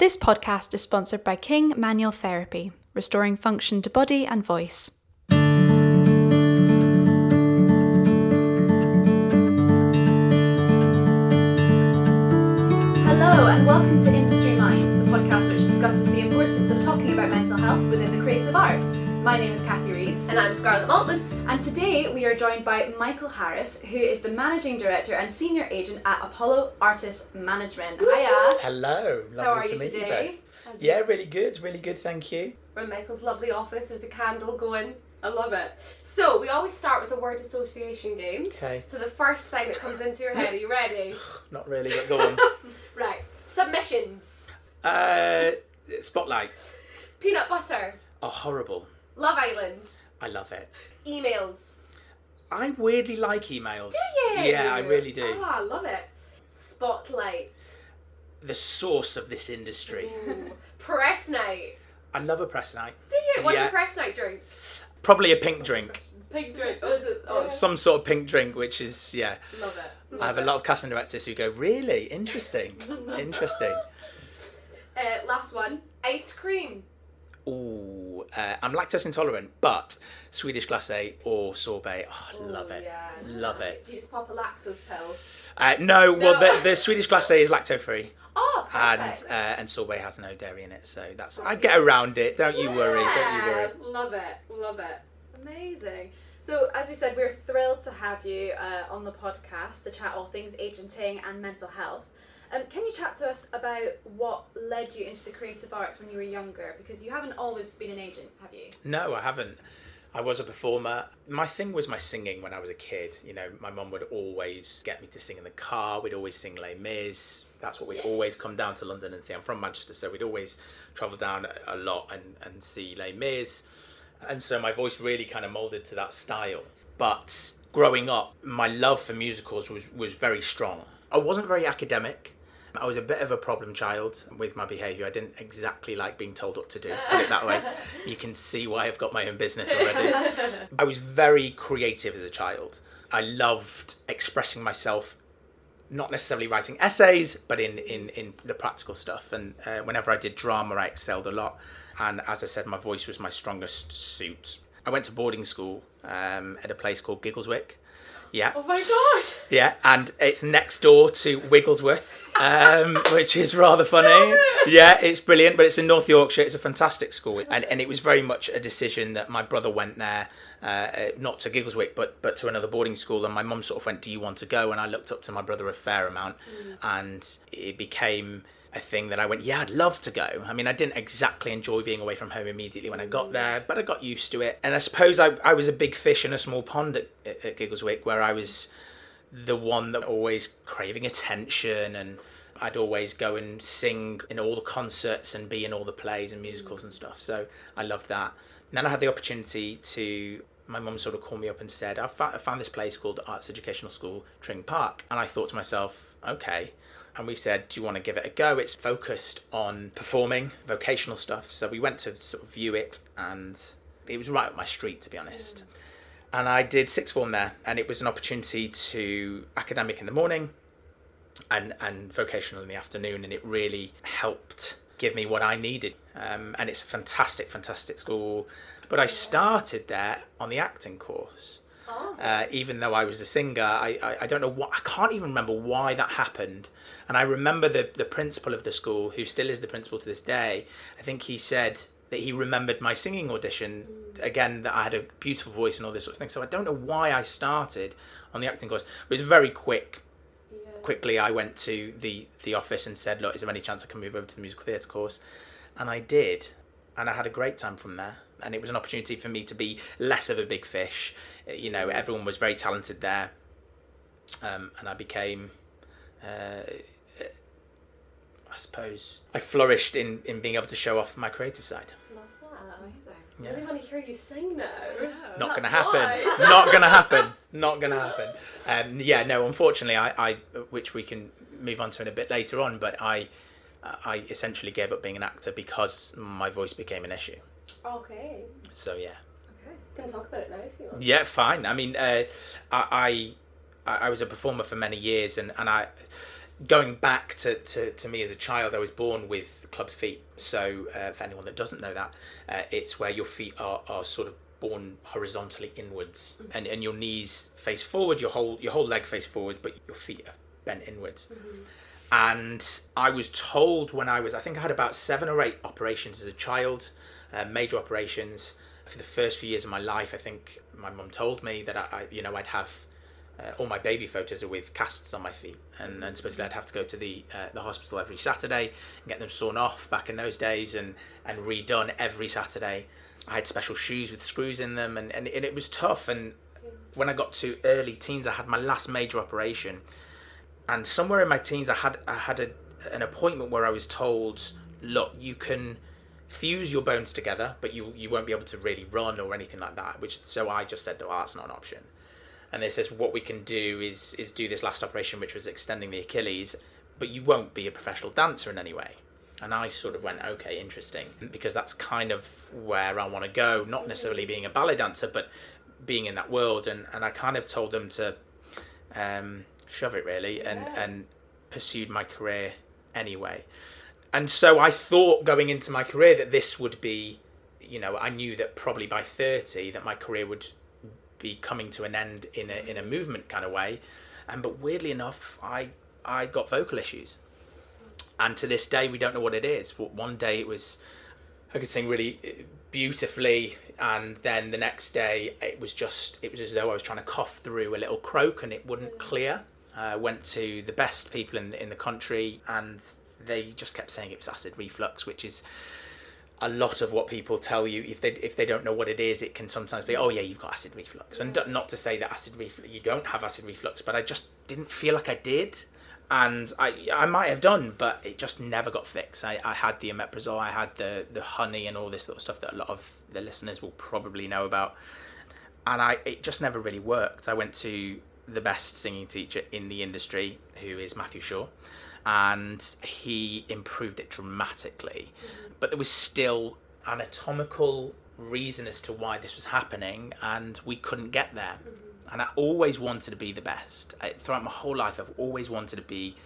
This podcast is sponsored by King Manual Therapy, restoring function to body and voice. Hello, and welcome to Industry Minds, the podcast which discusses the importance of talking about mental health within the creative arts. My name is Cathy Reeds. And I'm Scarlett Maltman. And today we are joined by Michael Harris, who is the managing director and senior agent at Apollo Artist Management. Hiya. Hello, lovely How are to you meet today? you. Yeah, really good, really good, thank you. We're in Michael's lovely office. There's a candle going. I love it. So we always start with a word association game. Okay, So the first thing that comes into your head, are you ready? not really, but go on. Right. Submissions. uh, Spotlight. Peanut butter. Oh, horrible. Love Island. I love it. Emails. I weirdly like emails. Do you? Yeah, I really do. Oh, I love it. Spotlight. The source of this industry. Ooh. press night. I love a press night. Do you? What's Yeah. your press night drink? Probably a pink drink. Pink drink. Oh, it? Oh, Some sort of pink drink, which is, yeah. love it. Love I have a lot of casting directors who go, really? Interesting. Interesting. Uh, last one. Ice cream. Ooh, uh, I'm lactose intolerant, but Swedish glacé or sorbet, oh, I love it. Yeah. Love it. Do you just pop a lactose pill? Uh, no, well, the, the Swedish glacé is lacto free, Oh, and uh, and sorbet has no dairy in it, so that's I get around it. Don't you worry. Don't you worry. Love it. Love it. Amazing. So, as we said, we're thrilled to have you uh, on the podcast to chat all things agenting and mental health. Um, can you chat to us about what led you into the creative arts when you were younger? Because you haven't always been an agent, have you? No, I haven't. I was a performer. My thing was my singing when I was a kid. You know, my mum would always get me to sing in the car. We'd always sing Les Mis. That's what we'd Yes. always come down to London and see. I'm from Manchester, so we'd always travel down a- a lot and, and see Les Mis. And so my voice really kind of molded to that style. But growing up, my love for musicals was, was very strong. I wasn't very academic. I was a bit of a problem child with my behaviour. I didn't exactly like being told what to do, put it that way. You can see why I've got my own business already. I was very creative as a child. I loved expressing myself, not necessarily writing essays, but in, in, in the practical stuff. And uh, whenever I did drama, I excelled a lot. And as I said, my voice was my strongest suit. I went to boarding school um, at a place called Giggleswick. Yeah. Oh my god! Yeah, and it's next door to Wigglesworth, um, which is rather funny. Yeah, it's brilliant, but it's in North Yorkshire. It's a fantastic school, and, and it was very much a decision that my brother went there, uh, uh, not to Giggleswick, but but to another boarding school, and my mum sort of went, "Do you want to go?" And I looked up to my brother a fair amount, and it became a thing that I went, yeah, I'd love to go. I mean, I didn't exactly enjoy being away from home immediately when I got mm. there, but I got used to it. And I suppose I, I was a big fish in a small pond at, at, Giggleswick where I was the one that always craving attention and I'd always go and sing in all the concerts and be in all the plays and musicals mm. and stuff. So I loved that. And then I had the opportunity to my mum sort of called me up and said, I found this place called Arts Educational School, Tring Park. And I thought to myself, okay. And we said, do you want to give it a go? It's focused on performing, vocational stuff. So we went to sort of view it and it was right up my street, to be honest. And I did sixth form there, and it was an opportunity to academic in the morning and, and vocational in the afternoon, and it really helped give me what I needed. Um, and it's a fantastic, fantastic school. But I started there on the acting course. Oh. Uh, even though I was a singer, I, I, I don't know what, I can't even remember why that happened. And I remember the, the principal of the school, who still is the principal to this day, I think he said that he remembered my singing audition, again, that I had a beautiful voice and all this sort of thing. So I don't know why I started on the acting course. But it was very quick. Quickly, I went to the, the office and said, look, is there any chance I can move over to the musical theatre course? And I did. And I had a great time from there. And it was an opportunity for me to be less of a big fish. You know, everyone was very talented there. Um, and I became, uh, uh, I suppose, I flourished in, in being able to show off my creative side. Love that. Amazing. I Yeah. really want to hear you sing now. Not gonna happen. voice. Not gonna happen. Not gonna happen. Um, yeah, no. Unfortunately, I, I, which we can move on to in a bit later on, but I, I essentially gave up being an actor because my voice became an issue. Okay. So yeah. Can talk about it now if you want. Yeah, fine. I mean, uh, I, I I was a performer for many years, and, and I going back to, to, to me as a child, I was born with club feet. So, uh, for anyone that doesn't know that, uh, it's where your feet are, are sort of born horizontally inwards, mm-hmm. and, and your knees face forward, your whole your whole leg face forward, but your feet are bent inwards. Mm-hmm. And I was told when I was, I think I had about seven or eight operations as a child, uh, major operations. For the first few years of my life, I think my mum told me that I, I you know, I'd have uh, all my baby photos are with casts on my feet, and, and supposedly I'd have to go to the uh, the hospital every Saturday and get them sawn off back in those days, and and redone every Saturday. I had special shoes with screws in them, and, and, and it was tough. And when I got to early teens, I had my last major operation, and somewhere in my teens, I had I had a, an appointment where I was told, look, you can fuse your bones together, but you you won't be able to really run or anything like that. Which so I just said, oh, that's not an option and they says what we can do is is do this last operation, which was extending the Achilles, but you won't be a professional dancer in any way. And I sort of went, okay, interesting, because that's kind of where I want to go. Not necessarily being a ballet dancer, but being in that world. And, and I kind of told them to um, shove it really, and yeah. and pursued my career anyway. And so I thought going into my career that this would be, you know, I knew that probably by thirty that my career would be coming to an end in a in a movement kind of way. And but weirdly enough, I I got vocal issues, and to this day we don't know what it is. For one day it was I could sing really uh, beautifully, and then the next day it was just it was as though I was trying to cough through a little croak and it wouldn't clear. I uh, went to the best people in the, in the country, and they just kept saying it was acid reflux, which is a lot of what people tell you. If they if they don't know what it is it can sometimes be oh yeah you've got acid reflux. And not to say that acid reflux you don't have acid reflux but I just didn't feel like I did. And I I might have done but it just never got fixed. I, I had the omeprazole I had the the honey and all this sort of stuff that a lot of the listeners will probably know about. And I it just never really worked. I went to the best singing teacher in the industry who is Matthew Shaw and he improved it dramatically but there was still anatomical reason as to why this was happening, and we couldn't get there. And I always wanted to be the best. I, throughout my whole life, I've always wanted to be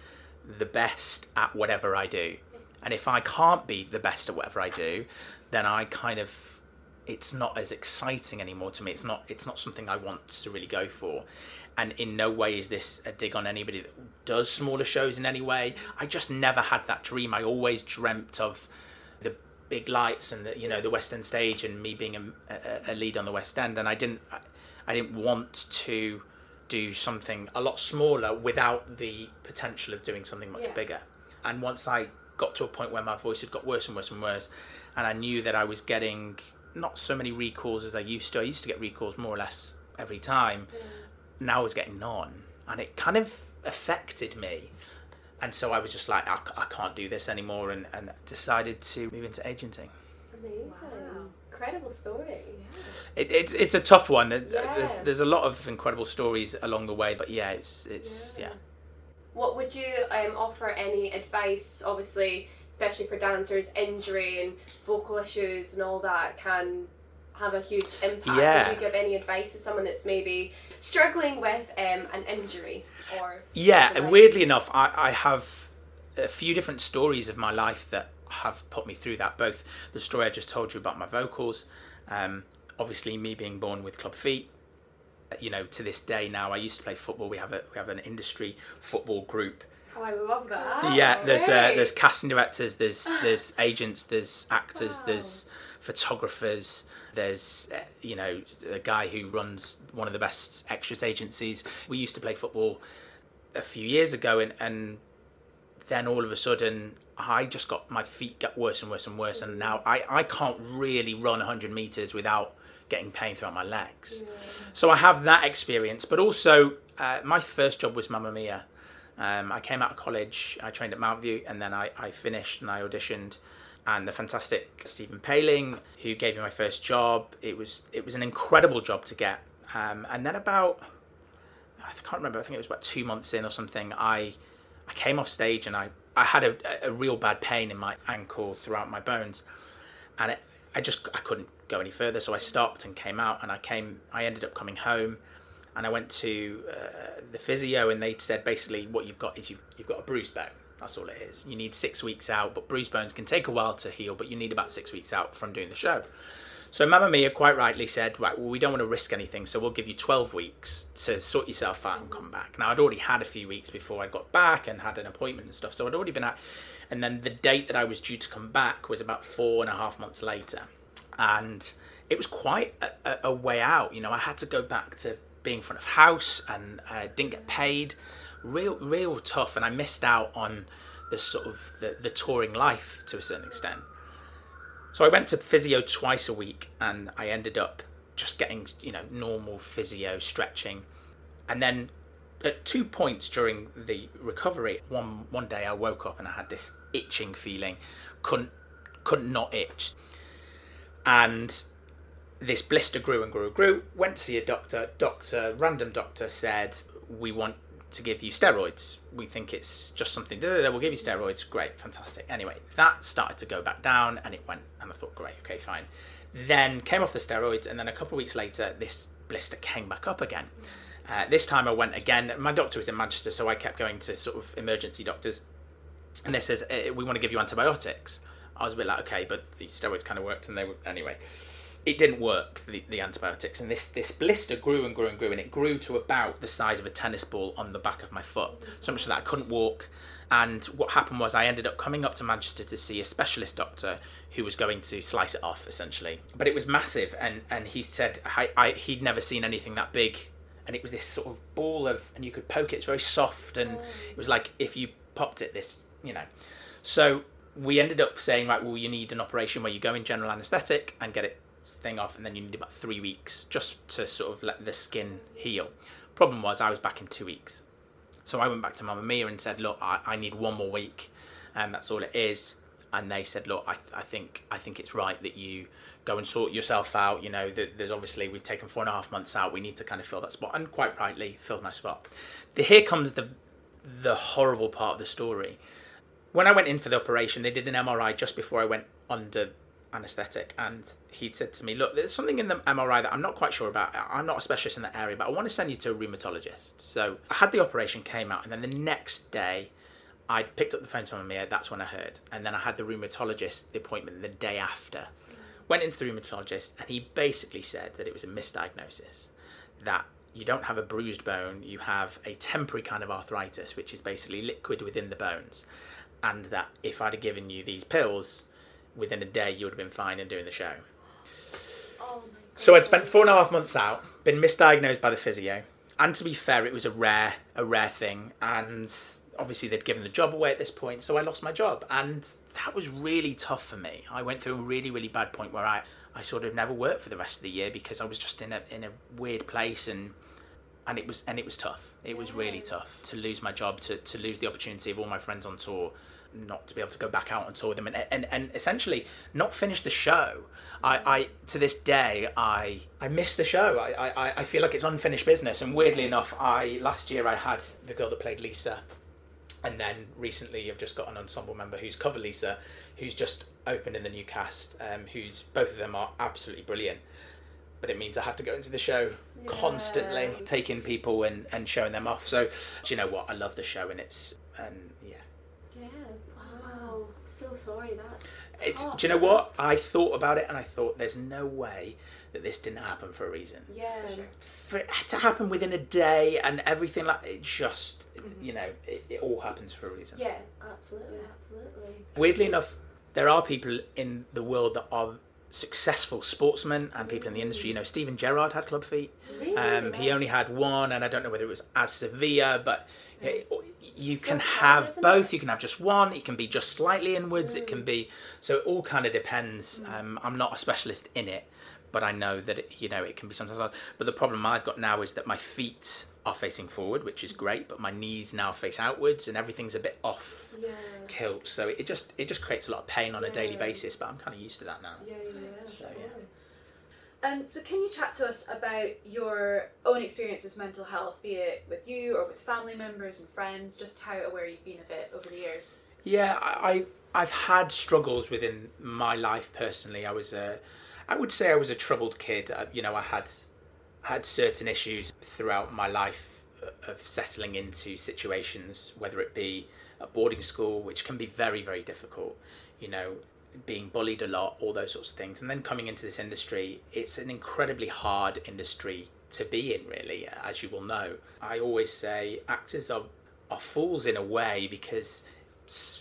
the best at whatever I do. And if I can't be the best at whatever I do, then I kind of it's not as exciting anymore to me. It's not it's not something I want to really go for. And in no way is this a dig on anybody that does smaller shows in any way. I just never had that dream. I always dreamt of the big lights and the you know the West End stage and me being a, a, lead on the West End, and I didn't I didn't want to do something a lot smaller without the potential of doing something much yeah. bigger. And once I got to a point where my voice had got worse and worse and worse, and I knew that I was getting not so many recalls as I used to. I used to get recalls more or less every time. Yeah. Now I was getting none, and it kind of affected me and so I was just like, I, I can't do this anymore, and, and decided to move into agenting. Amazing. Wow. Incredible story. Yeah. It, it's it's a tough one. Yeah. There's there's a lot of incredible stories along the way, but yeah, it's it's yeah. yeah. What would you um, offer any advice? Obviously, especially for dancers, injury and vocal issues and all that can have a huge impact. Yeah. Would you give any advice to someone that's maybe struggling with um, an injury or? Yeah, and weirdly enough, I, I have a few different stories of my life that have put me through that. Both the story I just told you about my vocals, um, obviously me being born with club feet. You know, to this day now, I used to play football. We have a we have an industry football group. Oh, I love that. Yeah, there's uh, there's casting directors, there's there's agents, there's actors, wow. there's photographers, there's, uh, you know, a guy who runs one of the best extras agencies. We used to play football a few years ago, and, and then all of a sudden, I just got my feet got worse and worse and worse, and now I, I can't really run 100 meters without getting pain throughout my legs. Yeah. So I have that experience, but also uh, my first job was Mamma Mia. Um, I came out of college, I trained at Mountview, and then I, I finished and I auditioned and the fantastic Stephen Paling, who gave me my first job. It was it was an incredible job to get. Um, and then about I can't remember. I think it was about two months in or something. I I came off stage and I I had a, a real bad pain in my ankle throughout my bones, and it, I just I couldn't go any further. So I stopped and came out, and I came. I ended up coming home, and I went to uh, the physio, and they said basically what you've got is you've, you've got a bruised bone. That's all it is. You need six weeks out, but bruised bones can take a while to heal, but you need about six weeks out from doing the show. So Mamma Mia quite rightly said, right, well, we don't want to risk anything, so we'll give you 12 weeks to sort yourself out and come back. Now, I'd already had a few weeks before I got back and had an appointment and stuff, so I'd already been out. And then the date that I was due to come back was about four and a half months later. And it was quite a, a, way out. You know, I had to go back to being in front of house and uh, didn't get paid. Real, real tough. And I missed out on the sort of the, the touring life to a certain extent. So I went to physio twice a week and I ended up just getting, you know, normal physio stretching. And then at two points during the recovery, one one day I woke up and I had this itching feeling, couldn't couldn't not itch. And this blister grew and grew and grew. Went to see a doctor. Doctor, random doctor, said, We want to give you steroids. We think it's just something. Da, da, da, we'll give you steroids. Great, fantastic. Anyway, that started to go back down, and it went. And I thought, great, okay, fine. Then came off the steroids, and then a couple of weeks later, this blister came back up again. Uh, this time I went again. My doctor was in Manchester, so I kept going to sort of emergency doctors, and they says uh, we want to give you antibiotics. I was a bit like, okay, but the steroids kind of worked, and they were anyway it didn't work the, the antibiotics and this this blister grew and grew and grew and it grew to about the size of a tennis ball on the back of my foot. So much so that i couldn't walk and what happened was i ended up coming up to manchester to see a specialist doctor who was going to slice it off essentially. But it was massive and and he said I, I he'd never seen anything that big and it was this sort of ball of and you could poke it it's very soft and it was like if you popped it this you know. So we ended up saying right well you need an operation where you go in general anesthetic and get it thing off, and then you need about three weeks just to sort of let the skin heal. Problem was, I was back in two weeks. So I went back to Mamma Mia and said, look, I, I need one more week, and that's all it is. And they said, look, I, I think I think it's right that you go and sort yourself out. You know, there's obviously we've taken four and a half months out. We need to kind of fill that spot, and quite rightly filled my spot. The, here comes the the horrible part of the story. When I went in for the operation, they did an MRI just before I went under anaesthetic and he'd said to me look there's something in the mri that i'm not quite sure about. I'm not a specialist in that area but i want to send you to a rheumatologist. So i had the operation came out and then the next day i picked up the phone to mia that's when i heard. And then i had the rheumatologist the appointment the day after. Went into the rheumatologist and he basically said that it was a misdiagnosis that you don't have a bruised bone you have a temporary kind of arthritis which is basically liquid within the bones and that if i'd have given you these pills within a day you would have been fine and doing the show. Oh so I'd spent four and a half months out, been misdiagnosed by the physio, and to be fair, it was a rare a rare thing, and obviously they'd given the job away at this point, so I lost my job, and that was really tough for me. I went through a really really bad point where I I sort of never worked for the rest of the year because I was just in a in a weird place and and it was and it was tough. It was really tough to lose my job, to, to lose the opportunity of all my friends on tour, not to be able to go back out and tour with them and, and, and essentially not finish the show. I, I to this day I I miss the show. I, I, I feel like it's unfinished business. And weirdly enough, I last year I had the girl that played Lisa, and then recently I've just got an ensemble member who's cover Lisa, who's just opened in the new cast. Um, who's both of them are absolutely brilliant. But it means I have to go into the show yeah. constantly, taking people and, and showing them off. So, do you know what? I love the show, and it's and so sorry. That's it's. Tough. Do you know what? I thought about it and I thought there's no way that this didn't happen for a reason. Yeah. For it to happen within a day and everything like it just, mm-hmm. you know, it, it all happens for a reason. Yeah, absolutely, absolutely. Weirdly enough, there are people in the world that are successful sportsmen and people in the industry. You know, Steven Gerrard had club feet. Really? Um, he only had one, and I don't know whether it was as severe, but you so can have both. It? You can have just one. It can be just slightly inwards. Mm. It can mm. be so. It all kind of depends. Mm. Um, I'm not a specialist in it, but I know that it, you know it can be sometimes. Hard. But the problem I've got now is that my feet are facing forward, which is great, but my knees now face outwards, and everything's a bit off yeah. kilt. So it just it just creates a lot of pain on yeah. a daily basis. But I'm kind of used to that now. Yeah, yeah, so yeah. Um, so, can you chat to us about your own experiences with mental health, be it with you or with family members and friends, just how aware you've been of it over the years? Yeah, I, I have had struggles within my life personally. I was a, I would say I was a troubled kid. I, you know, I had, had certain issues throughout my life uh, of settling into situations, whether it be at boarding school, which can be very, very difficult, you know, being bullied a lot, all those sorts of things. And then coming into this industry, it's an incredibly hard industry to be in, really, as you will know. I always say actors are, are fools in a way because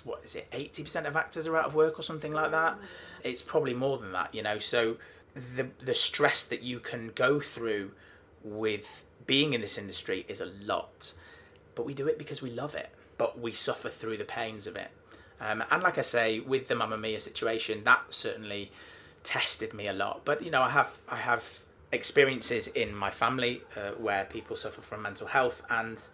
what is it 80% of actors are out of work or something like that it's probably more than that you know so the the stress that you can go through with being in this industry is a lot. But we do it because we love it but we suffer through the pains of it. Um, and like i say with the mamma mia situation that certainly tested me a lot. But you know i have i have experiences in my family uh, where people suffer from mental health and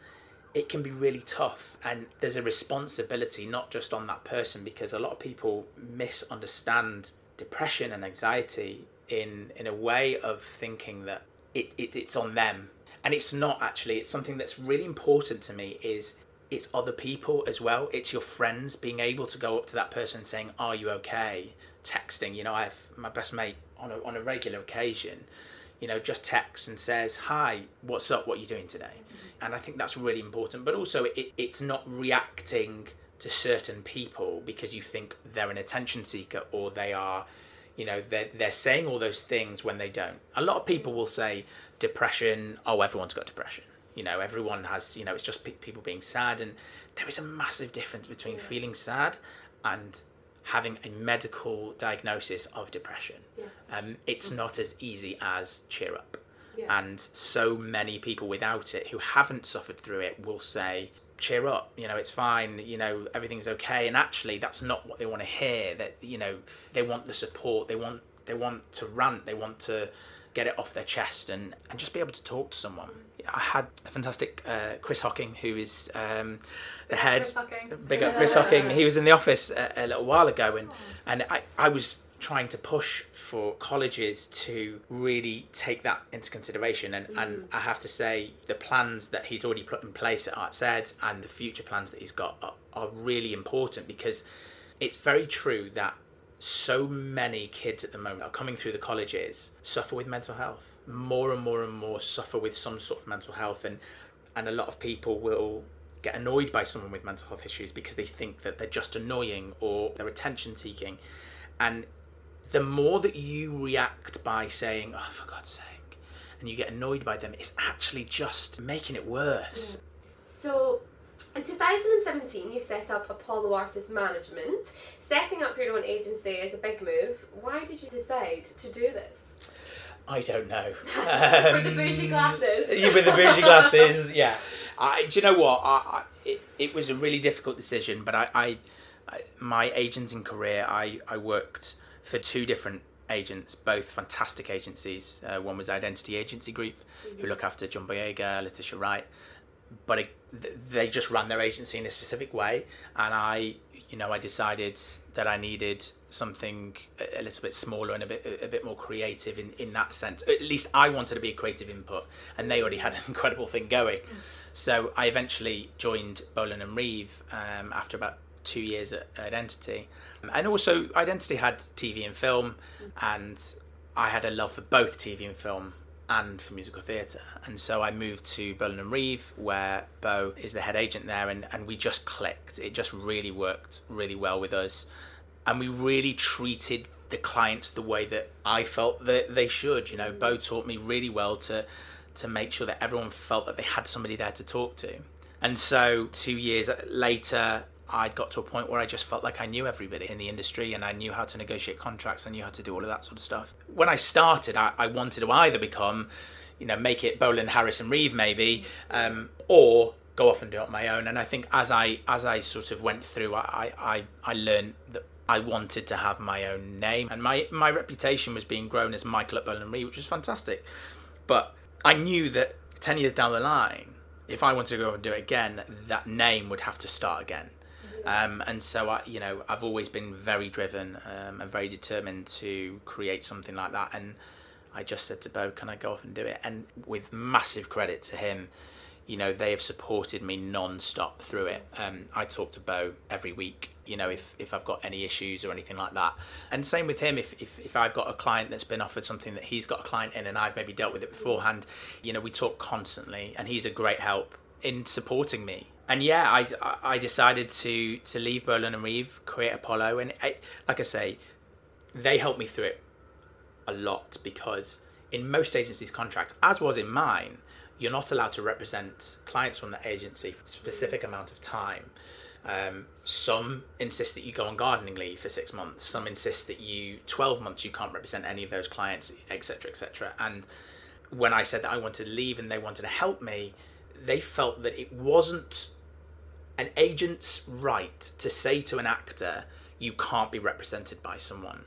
it can be really tough. And there's a responsibility not just on that person because a lot of people misunderstand depression and anxiety in in a way of thinking that it, it it's on them. And it's not actually. It's something that's really important to me is it's other people as well. It's your friends being able to go up to that person saying are you okay? Texting. You know i have my best mate on a, on a regular occasion you know just texts and says hi what's up? What are you doing today? And I think that's really important. But also, it, it's not reacting to certain people because you think they're an attention seeker or they are, you know, they're, they're saying all those things when they don't. A lot of people will say depression, oh, everyone's got depression. You know, everyone has, you know, it's just pe- people being sad. And there is a massive difference between yeah. feeling sad and having a medical diagnosis of depression. Yeah. Um, it's mm-hmm. not as easy as cheer up. Yeah. And so many people without it who haven't suffered through it will say, cheer up, you know, it's fine, you know, everything's okay. And actually that's not what they want to hear. That, you know, they want the support, they want they want to rant, they want to get it off their chest and, and just be able to talk to someone. I had a fantastic uh, Chris Hocking, who is um, the head. Big up Chris Hocking. He was in the office a, a little while ago, and and I, I was trying to push for colleges to really take that into consideration. And, mm. and I have to say, the plans that he's already put in place at Arts Ed and the future plans that he's got are, are really important because it's very true that so many kids at the moment are coming through the colleges suffer with mental health. More and more and more suffer with some sort of mental health, and and a lot of people will get annoyed by someone with mental health issues because they think that they're just annoying or they're attention seeking, and the more that you react by saying, oh, for God's sake, and you get annoyed by them, it's actually just making it worse. So, in 2017, you set up Apollo Artist Management. Setting up your own agency is a big move. Why did you decide to do this? I don't know. Um, with the bougie glasses. yeah, with the bougie glasses, yeah. I, do you know what? I, I, it, it was a really difficult decision, but I, I, I my agenting career, I, I worked for two different agents, both fantastic agencies. Uh, one was Identity Agency Group, mm-hmm. who look after John Boyega, Letitia Wright, but it, they just ran their agency in a specific way, and I, you know, I decided that I needed something a, little bit smaller and a bit a, bit more creative in, in that sense. At least I wanted to be a creative input, and they already had an incredible thing going. Mm. So I eventually joined Bolan and Reeve um, after about two years at Identity. And also, Identity had TV and film, and I had a love for both TV and film and for musical theatre. And so I moved to Bolan and Reeve, where Bo is the head agent there, and, and we just clicked. It just really worked really well with us. And we really treated the clients the way that I felt that they should. You know, Bo taught me really well to to make sure that everyone felt that they had somebody there to talk to. And so two years later, I'd got to a point where I just felt like I knew everybody in the industry and I knew how to negotiate contracts, I knew how to do all of that sort of stuff. When I started, I, I wanted to either become, you know, make it Bolan, Harris, and Reeve maybe, um, or go off and do it on my own. And I think as I as I sort of went through, I I, I learned that I wanted to have my own name, and my my reputation was being grown as Michael at Bolan and Reeve, which was fantastic. But I knew that ten years down the line, if I wanted to go and do it again, that name would have to start again um, and so I, you know, I've always been very driven um, and very determined to create something like that. And I just said to Bo, "Can I go off and do it?" And with massive credit to him, you know, they have supported me non-stop through it. Um, I talk to Bo every week, you know, if, if I've got any issues or anything like that. And same with him, if, if, if I've got a client that's been offered something that he's got a client in and I've maybe dealt with it beforehand, you know, we talk constantly and he's a great help in supporting me. And yeah, I, I decided to, to leave Bolan and Reeve, create Apollo. And I, like I say, they helped me through it a lot because in most agencies' contracts, as was in mine, you're not allowed to represent clients from the agency for a specific amount of time. Um, some insist that you go on gardening leave for six months. Some insist that you 12 months you can't represent any of those clients, etc., etc. And when I said that I wanted to leave and they wanted to help me, they felt that it wasn't an agent's right to say to an actor, "You can't be represented by someone."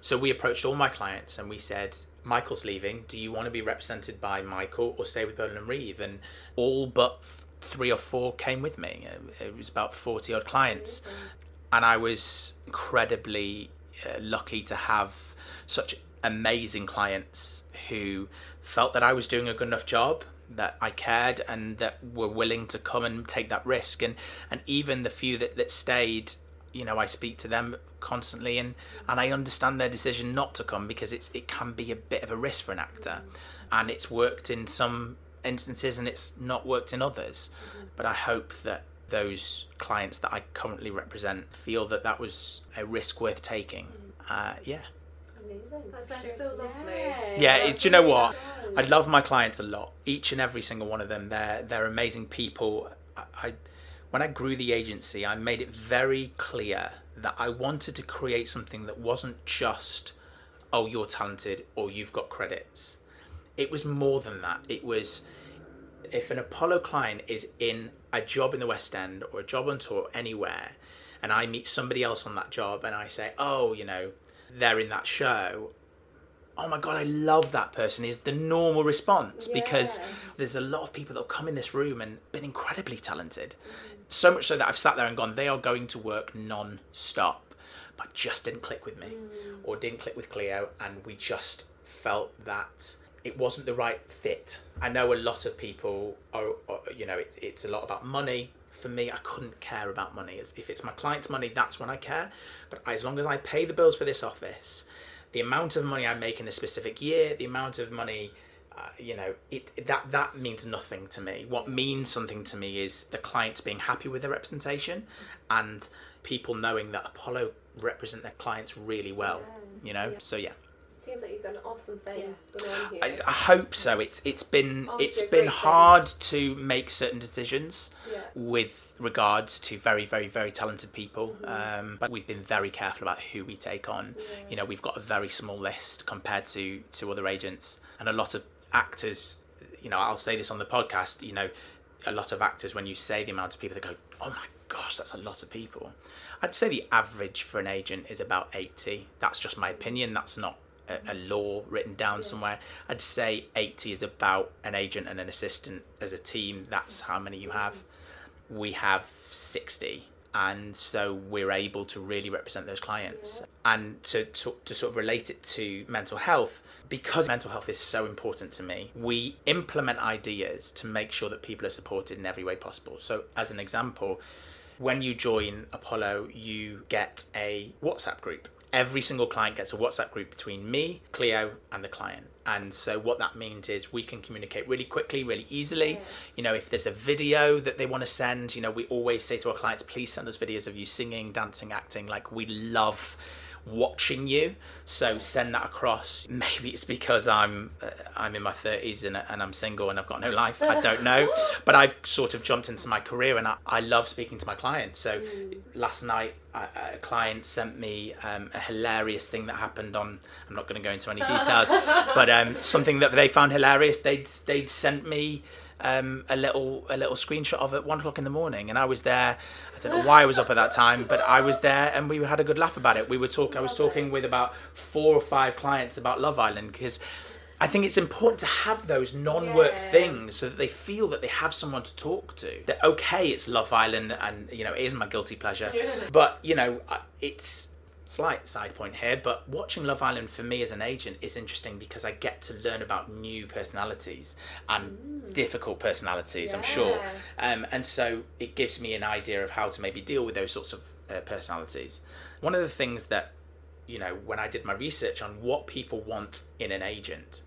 So we approached all my clients and we said, Michael's leaving. Do you want to be represented by Michael or stay with Bolan and Reeve? And all but three or four came with me. It was about 40 odd clients. And I was incredibly uh, lucky to have such amazing clients who felt that I was doing a good enough job that I cared and that were willing to come and take that risk. And and even the few that, that stayed you know I speak to them constantly and and I understand their decision not to come because it's it can be a bit of a risk for an actor. And it's worked in some instances and it's not worked in others. But I hope that those clients that I currently represent feel that that was a risk worth taking. Uh, yeah. Amazing. That sounds so lovely. yeah it, do you know what I love my clients a lot each and every single one of them they're they're amazing people I, I when I grew the agency, I made it very clear that I wanted to create something that wasn't just, oh, you're talented or you've got credits. It was more than that. It was if an Apollo client is in a job in the West End or a job on tour anywhere, and I meet somebody else on that job and I say, oh, you know, they're in that show, oh my god, I love that person is the normal response yeah. because there's a lot of people that have come in this room and been incredibly talented. Mm-hmm. So much so that I've sat there and gone, they are going to work non stop, but just didn't click with me mm. or didn't click with Cleo, and we just felt that it wasn't the right fit. I know a lot of people are, are you know, it, it's a lot about money. For me, I couldn't care about money. As if it's my client's money, that's when I care. But as long as I pay the bills for this office, the amount of money I make in a specific year, the amount of money uh, you know, it that that means nothing to me. What means something to me is the clients being happy with their representation, and people knowing that Apollo represent their clients really well. You know, so yeah. Seems like you've got an awesome thing yeah. going on here. I, I, hope so. It's it's been Obviously it's been hard things. to make certain decisions with regards to very very very talented people. Mm-hmm. Um, but we've been very careful about who we take on. You know, we've got a very small list compared to to other agents, and a lot of actors, you know, I'll say this on the podcast, you know, a lot of actors, when you say the amount of people, they go, oh my gosh, that's a lot of people. I'd say the average for an agent is about 80. That's just my opinion. That's not a, a law written down somewhere. I'd say 80 is about an agent and an assistant as a team. That's how many you have. We have 60 and so we're able to really represent those clients and to, to, to sort of relate it to mental health because mental health is so important to me we implement ideas to make sure that people are supported in every way possible so as an example when you join apollo you get a whatsapp group every single client gets a whatsapp group between me cleo and the client. And so what that means is we can communicate really quickly really easily. Yeah. you know if there's a video that they want to send you know we always say to our clients please send us videos of you singing dancing acting. Like we love watching you. So send that across. Maybe it's because I'm uh, I'm in my 30s and, and I'm single and I've got no life. I don't know. but I've sort of jumped into my career and I, I love speaking to my clients. So mm. last night a, a client sent me um, a hilarious thing that happened on. I'm not going to go into any details, but um, something that they found hilarious. They'd they'd sent me um, a little a little screenshot of at one o'clock in the morning, and I was there. I don't know why I was up at that time, but I was there, and we had a good laugh about it. We were talking. I was talking with about four or five clients about Love Island because. I think it's important to have those non-work yeah. things so that they feel that they have someone to talk to. That okay, it's Love Island, and you know it is my guilty pleasure, yeah. but you know it's slight side point here, but watching Love Island for me as an agent is interesting because I get to learn about new personalities and mm. difficult personalities, yeah. I'm sure. Um, and so it gives me an idea of how to maybe deal with those sorts of uh, personalities. One of the things that, you know, when I did my research on what people want in an agent,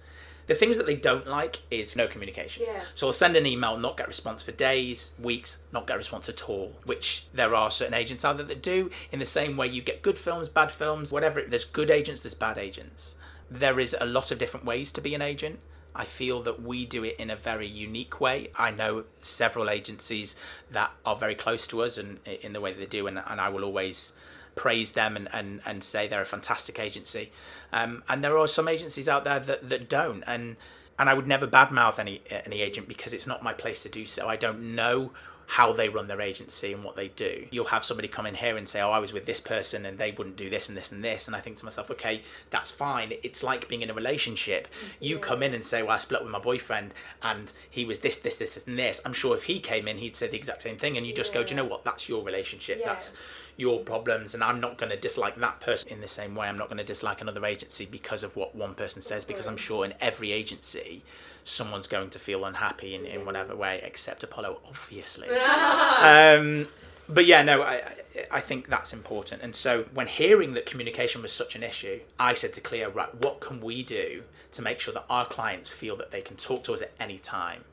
the things that they don't like is no communication. Yeah. So I'll send an email, not get response for days, weeks, not get response at all, which there are certain agents out there that do. In the same way, you get good films, bad films, whatever. There's good agents, there's bad agents. There is a lot of different ways to be an agent. I feel that we do it in a very unique way. I know several agencies that are very close to us and in the way that they do, and, and I will always praise them and, and, and say they're a fantastic agency. Um, and there are some agencies out there that, that don't. And and I would never badmouth any any agent because it's not my place to do so. I don't know how they run their agency and what they do. You'll have somebody come in here and say, "Oh, I was with this person and they wouldn't do this and this and this," and I think to myself, "Okay, that's fine. It's like being in a relationship. You yeah. come in and say, "Well, I split up with my boyfriend and he was this, this, this, and this." I'm sure if he came in, he'd say the exact same thing, and you just yeah. go, "Do you know what? That's your relationship. Yeah. That's your problems, and I'm not going to dislike that person in the same way. I'm not going to dislike another agency because of what one person says, because I'm sure in every agency." someone's going to feel unhappy in, in whatever way, except Apollo, obviously. um, but yeah, no, I, I think that's important. And so when hearing that communication was such an issue, I said to Cleo, right, what can we do to make sure that our clients feel that they can talk to us at any time?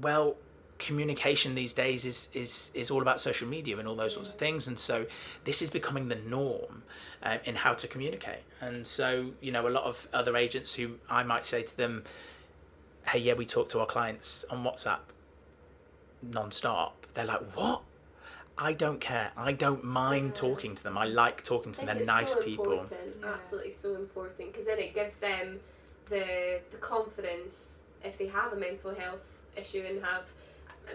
Well, communication these days is is is all about social media and all those sorts of things and so this is becoming the norm uh, in how to communicate and so you know a lot of other agents who I might say to them hey, yeah, we talk to our clients on WhatsApp non-stop. They're like, what? I don't care. I don't mind yeah. talking to them. I like talking to them. They're nice so people. Yeah. Absolutely so important because then it gives them the the confidence if they have a mental health issue and have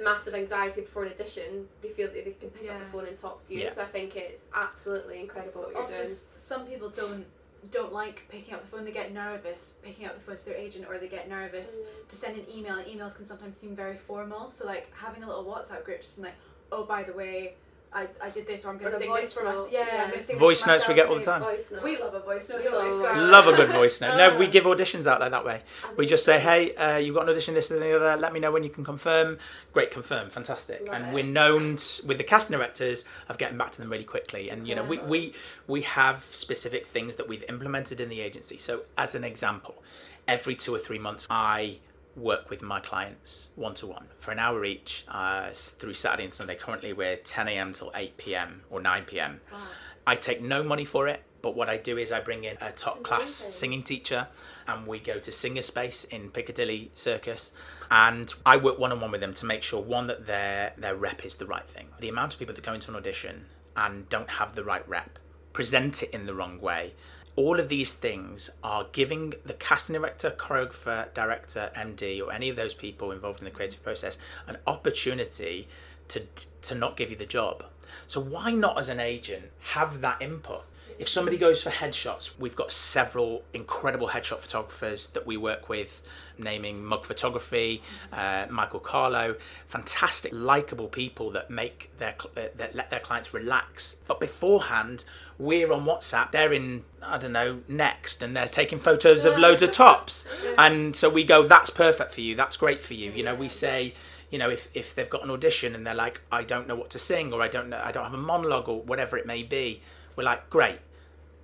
massive anxiety before an audition, they feel that they can pick yeah. up the phone and talk to you. So I think it's absolutely incredible what you're also, doing. some people don't don't like picking up the phone, they get nervous picking up the phone to their agent or they get nervous mm. to send an email and emails can sometimes seem very formal. So like having a little WhatsApp group just like, oh by the way, I, I did this or I'm going to sing this for us. Yeah, yeah. I'm going to sing voice notes we get all the time. We love a voice note. Love, love a good voice note. No, we give auditions out like that way. We just say, hey, uh, you've got an audition, this and the other. Let me know when you can confirm. Great, confirm, fantastic. Love and it. we're known t- with the casting directors of getting back to them really quickly. And you know, we, we we have specific things that we've implemented in the agency. So, as an example, every two or three months, I work with my clients one to one for an hour each uh, through Saturday and Sunday. Currently, we're 10 a.m. till 8 p.m. or 9 p.m. Wow. I take no money for it, but what I do is I bring in a top class singing teacher and we go to Singer Space in Piccadilly Circus and I work one on one with them to make sure one that their their rep is the right thing. The amount of people that go into an audition and don't have the right rep, present it in the wrong way, all of these things are giving the casting director, choreographer, director, MD, or any of those people involved in the creative process an opportunity to to not give you the job. So why not as an agent have that input? If somebody goes for headshots, we've got several incredible headshot photographers that we work with, naming Mug Photography, uh, Michael Carlo, fantastic, likable people that make their uh, that let their clients relax. But beforehand, we're on WhatsApp. They're in I don't know next, and they're taking photos of loads of tops, and so we go, "That's perfect for you. That's great for you." You know, we say you know if, if they've got an audition and they're like i don't know what to sing or i don't know i don't have a monologue or whatever it may be we're like great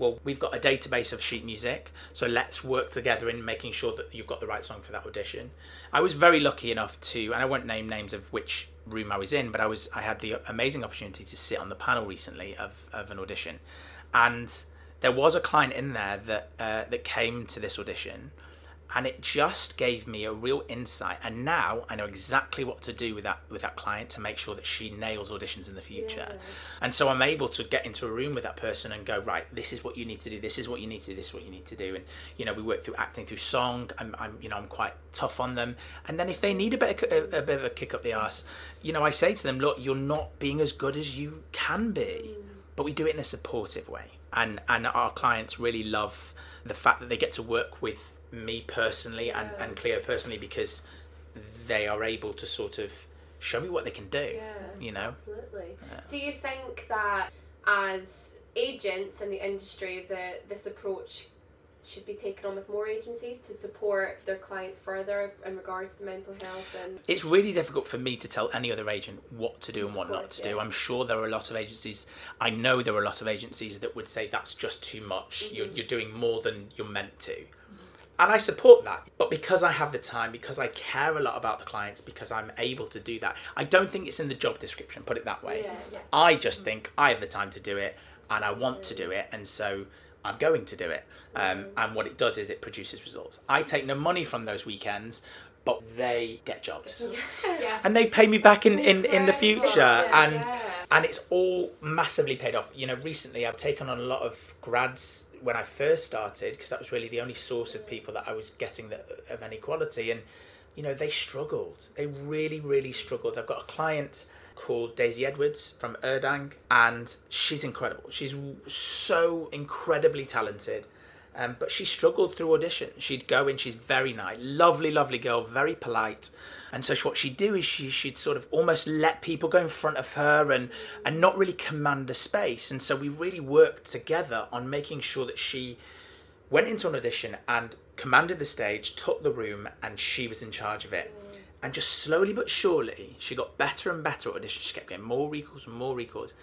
well, we've got a database of sheet music, so let's work together in making sure that you've got the right song for that audition. I was very lucky enough to, and I won't name names of which room I was in, but I was I had the amazing opportunity to sit on the panel recently of, of an audition, and there was a client in there that uh, that came to this audition and it just gave me a real insight. And now i know exactly what to do with that with that client to make sure that she nails auditions in the future. Yeah. and so i'm able to get into a room with that person and go right this is what you need to do this is what you need to do this is what you need to do. And you know we work through acting through song. I'm, I'm you know i'm quite tough on them. And then if they need a bit of, a, a bit of a kick up the ass you know i say to them look you're not being as good as you can be. Mm. but we do it in a supportive way. And and our clients really love the fact that they get to work with me personally yeah. and, and Cleo personally because they are able to sort of show me what they can do. Yeah, you know. Absolutely. Yeah. Do you think that as agents in the industry that this approach should be taken on with more agencies to support their clients further in regards to mental health and it's really difficult for me to tell any other agent what to do and what course, not to yeah. do i'm sure there are a lot of agencies i know there are a lot of agencies that would say that's just too much Mm-hmm. you're, you're doing more than you're meant to and i support that but because i have the time because i care a lot about the clients because i'm able to do that i don't think it's in the job description put it that way yeah, yeah. I just think I have the time to do it and I want to do it, and so I'm going to do it. Um, and what it does is it produces results. I take no money from those weekends, but they get jobs. Yeah. And they pay me back in, in, in the future, Yeah, and yeah. and it's all massively paid off. You know, recently I've taken on a lot of grads when I first started because that was really the only source of people that I was getting that of any quality, and you know they struggled. They really, really struggled. I've got a client called Daisy Edwards from Urdang, and she's incredible. She's so incredibly talented. Um, but she struggled through audition. She'd go in, she's very nice, lovely, lovely girl, very polite. And so what she'd do is she, she'd sort of almost let people go in front of her and, and not really command the space. And so we really worked together on making sure that she went into an audition and commanded the stage, took the room, and she was in charge of it. And just slowly but surely, she got better and better at auditions. She kept getting more recalls and more recalls.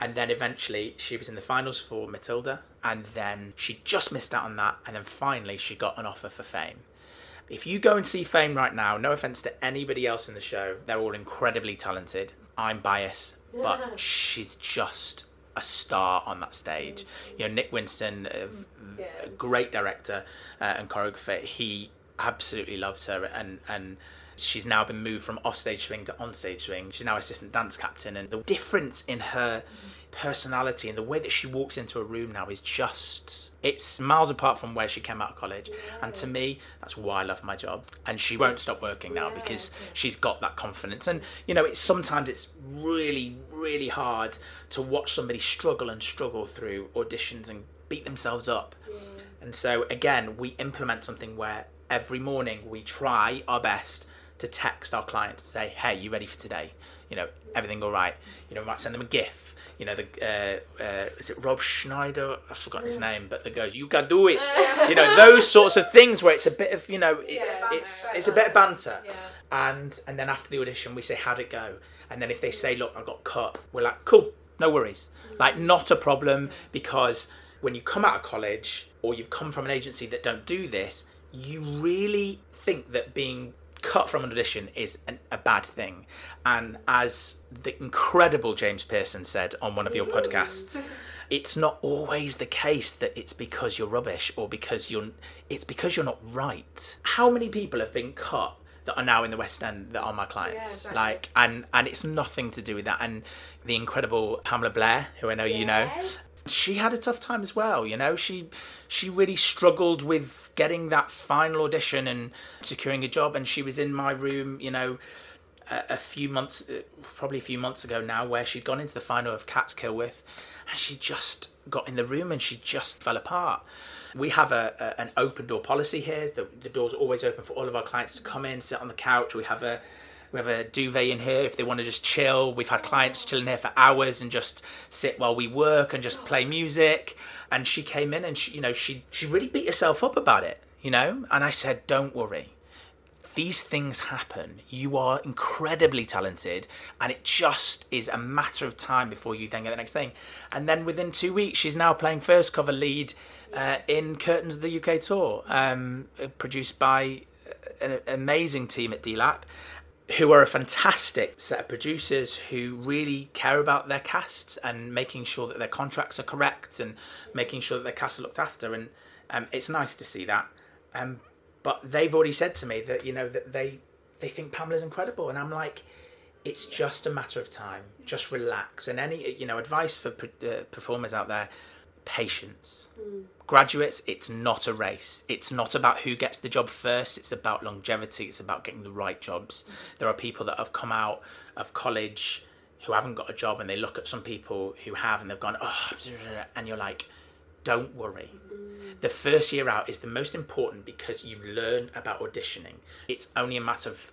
And then eventually, she was in the finals for Matilda. And then she just missed out on that. And then finally, she got an offer for Fame. If you go and see Fame right now, no offense to anybody else in the show, they're all incredibly talented. I'm biased, but she's just a star on that stage. You know, Nick Winston, a, a great director uh, and choreographer, he absolutely loves her, and and she's now been moved from offstage swing to onstage swing. She's now assistant dance captain, and the difference in her personality and the way that she walks into a room now is just it's miles apart from where she came out of college. And to me that's why i love my job. And she won't stop working now because she's got that confidence. And you know it's sometimes it's really really hard to watch somebody struggle and struggle through auditions and beat themselves up. And so again we implement something where every morning we try our best to text our clients to say hey you ready for today? You know everything all right? You know we might send them a gif. You know the uh, uh, is it Rob Schneider? I've forgotten his name but that goes you can do it. You know those sorts of things where it's a bit of you know it's banter, it's it's a bit of banter. Yeah. and and then after the audition we say how'd it go? And then if they say look I got cut we're like cool no worries. Like not a problem because when you come out of college or you've come from an agency that don't do this you really think that being cut from an audition is an, a bad thing. And as the incredible James Pearson said on one of your podcasts it's not always the case that it's because you're rubbish or because you're it's because you're not right. How many people have been cut that are now in the west end that are my clients? Exactly. like and and it's nothing to do with that. And the incredible pamela blair who i know you know she had a tough time as well you know? She she really struggled with getting that final audition and securing a job and she was in my room you know a, a few months uh, probably a few months ago now where she'd gone into the final of Cats Kilworth and she just got in the room and she just fell apart. We have a, a an open door policy here the, the door's always open for all of our clients to come in sit on the couch. We have a we have a duvet in here if they want to just chill. We've had clients chilling here for hours and just sit while we work and just play music. And she came in and she, you know, she she really beat herself up about it, you know. And I said, "Don't worry, these things happen. You are incredibly talented, and it just is a matter of time before you then get the next thing." And then within two weeks, she's now playing first cover lead uh, in Curtains of the UK tour, um, produced by an amazing team at DLAP who are a fantastic set of producers who really care about their casts and making sure that their contracts are correct and making sure that their casts are looked after. And um, it's nice to see that. Um, but they've already said to me that you know that they they think Pamela's incredible. And I'm like it's just a matter of time. Just relax. And any you know advice for uh, performers out there patience. Hmm. Graduates it's not a race. It's not about who gets the job first. It's about longevity. It's about getting the right jobs. Hmm. There are people that have come out of college who haven't got a job and they look at some people who have and they've gone oh and you're like don't worry. Hmm. The first year out is the most important because you learn about auditioning. It's only a matter of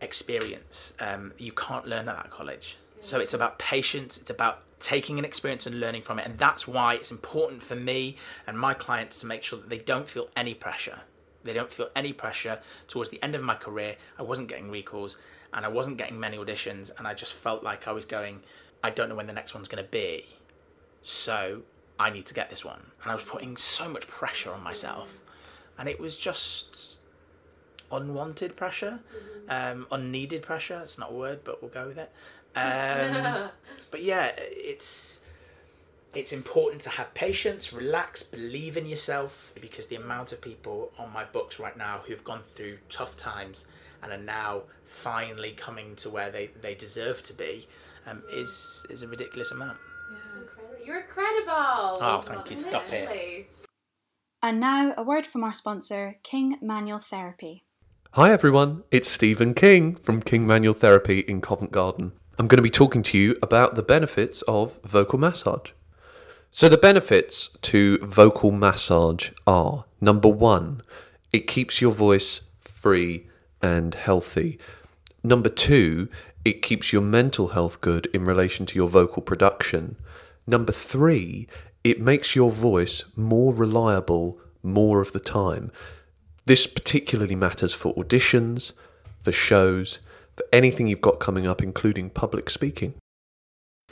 experience. Um, you can't learn that at that college So it's about patience, it's about taking an experience and learning from it. And that's why it's important for me and my clients to make sure that they don't feel any pressure. They don't feel any pressure towards the end of my career. I wasn't getting recalls and I wasn't getting many auditions, and I just felt like I was going, I don't know when the next one's going to be. So I need to get this one. And I was putting so much pressure on myself. And it was just unwanted pressure, um, unneeded pressure. It's not a word, but we'll go with it. Um, but yeah, it's it's important to have patience, relax, believe in yourself, because the amount of people on my books right now who've gone through tough times and are now finally coming to where they, they deserve to be um, is is a ridiculous amount. You're incredible. Oh, thank you. Stop it. And now a word from our sponsor, King Manual Therapy. Hi everyone, it's Stephen King from King Manual Therapy in Covent Garden. I'm going to be talking to you about the benefits of vocal massage. So, the benefits to vocal massage are number one, it keeps your voice free and healthy. Number two, it keeps your mental health good in relation to your vocal production. Number three, it makes your voice more reliable more of the time. This particularly matters for auditions, for shows, for anything you've got coming up, including public speaking.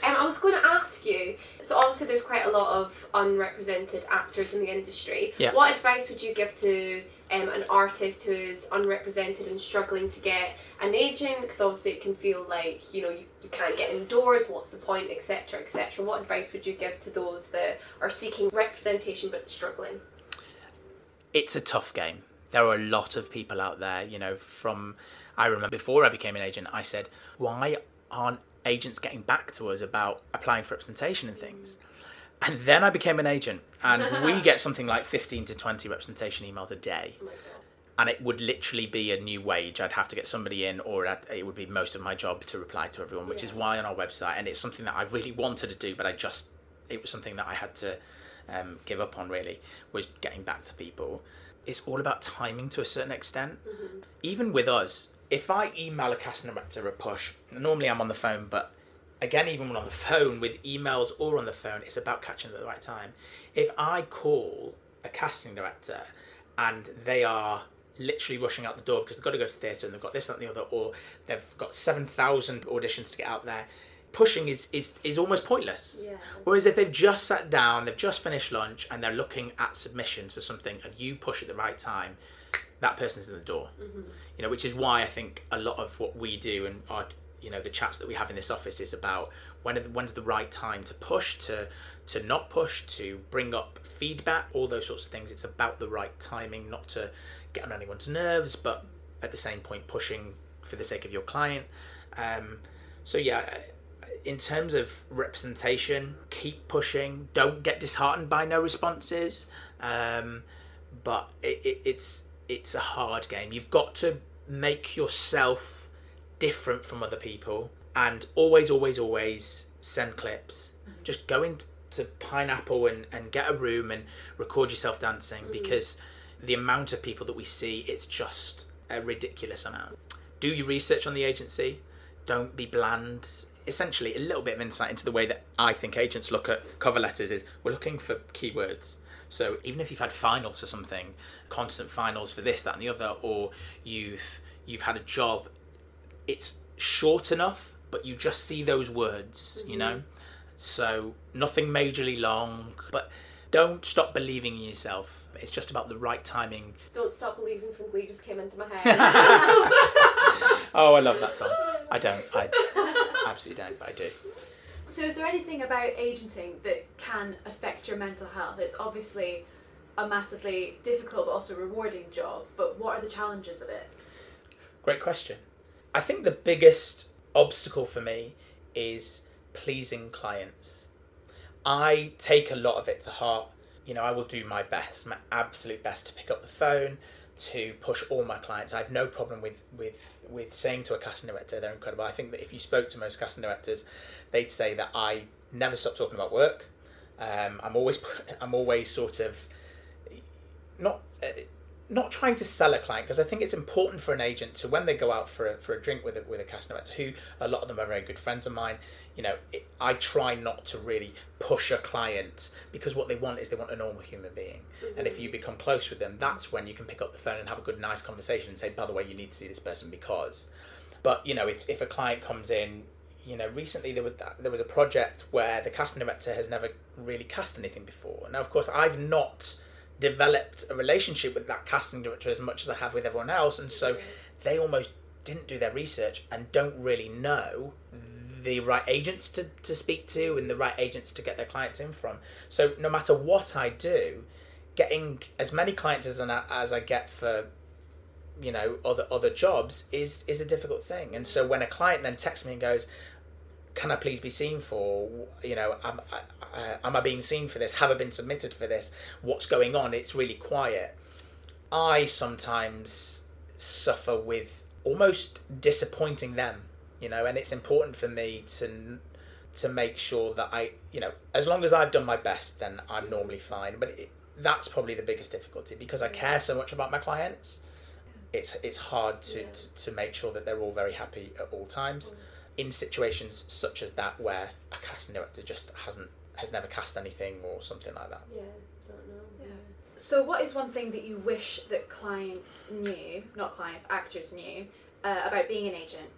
Um, I was going to ask you so, obviously, there's quite a lot of unrepresented actors in the industry. Yeah. What advice would you give to um, an artist who is unrepresented and struggling to get an agent? Because obviously, it can feel like you know you, you can't get indoors. What's the point, etc., etc. What advice would you give to those that are seeking representation but struggling? It's a tough game. There are a lot of people out there, you know, from I remember before I became an agent, I said, why aren't agents getting back to us about applying for representation and things? And then I became an agent, and we get something like 15 to 20 representation emails a day. Oh and it would literally be a new wage. I'd have to get somebody in, or it would be most of my job to reply to everyone, which Yeah. is why on our website, and it's something that I really wanted to do, but I just, it was something that I had to um, give up on really, was getting back to people. It's all about timing to a certain extent. Even with us, if I email a casting director a push, normally I'm on the phone, but again, even when on the phone, with emails or on the phone, it's about catching them at the right time. If I call a casting director and they are literally rushing out the door because they've got to go to theatre and they've got this, that, and the other, or they've got 7,000 auditions to get out there, pushing is, is, is almost pointless. Yeah. Whereas if they've just sat down, they've just finished lunch, and they're looking at submissions for something, and you push at the right time, that person's in the door. You know, which is why I think a lot of what we do and our, you know, the chats that we have in this office is about when when's the right time to push, to to not push, to bring up feedback, all those sorts of things. It's about the right timing, not to get on anyone's nerves, but at the same point pushing for the sake of your client. Um, so yeah, in terms of representation, keep pushing. Don't get disheartened by no responses. Um, but it, it, it's it's a hard game. You've got to make yourself different from other people, and always, always, always send clips. Mm-hmm. Just go into Pineapple and, and get a room and record yourself dancing mm-hmm. because the amount of people that we see, it's just a ridiculous amount. Do your research on the agency. Don't be bland. Essentially, a little bit of insight into the way that I think agents look at cover letters is we're looking for keywords. So even if you've had finals or something, constant finals for this, that, and the other, or you've you've had a job, it's short enough, but you just see those words, you know. Mm-hmm. So nothing majorly long, but don't stop believing in yourself. It's just about the right timing. Don't stop believing from Glee just came into my head. Oh, I love that song. I don't. I absolutely don't, but I do. So, is there anything about agenting that can affect your mental health? It's obviously a massively difficult but also rewarding job, but what are the challenges of it? Great question. I think the biggest obstacle for me is pleasing clients. I take a lot of it to heart. You know, I will do my best, my absolute best to pick up the phone, to push all my clients. I have no problem with with with saying to a casting director they're incredible. I think that if you spoke to most casting directors, they'd say that I never stop talking about work. Um, I'm always I'm always sort of not uh, not trying to sell a client because I think it's important for an agent to when they go out for a, for a drink with a, with a casting director who a lot of them are very good friends of mine you know it, I try not to really push a client because what they want is they want a normal human being. Mm-hmm. and if you become close with them that's when you can pick up the phone and have a good nice conversation and say by the way you need to see this person because. But you know if, if a client comes in you know recently there was there was a project where the casting director has never really cast anything before. Now of course I've not developed a relationship with that casting director as much as I have with everyone else, and so they almost didn't do their research and don't really know the right agents to, to speak to and the right agents to get their clients in from. So no matter what I do, getting as many clients as I, as I get for you know other other jobs is is a difficult thing. And so when a client then texts me and goes, "Can I please be seen for you know am, uh, am I being seen for this? Have I been submitted for this? What's going on? It's really quiet. I sometimes suffer with almost disappointing them, you know, and it's important for me to to make sure that I, you know, as long as I've done my best, then I'm normally fine. But it, that's probably the biggest difficulty because I care so much about my clients. It's it's hard to, yeah. to, to make sure that they're all very happy at all times. In situations such as that, where a casting director just hasn't has never cast anything or something like that. Yeah, I don't know. Yeah. So, what is one thing that you wish that clients knew, not clients, actors knew, uh, about being an agent?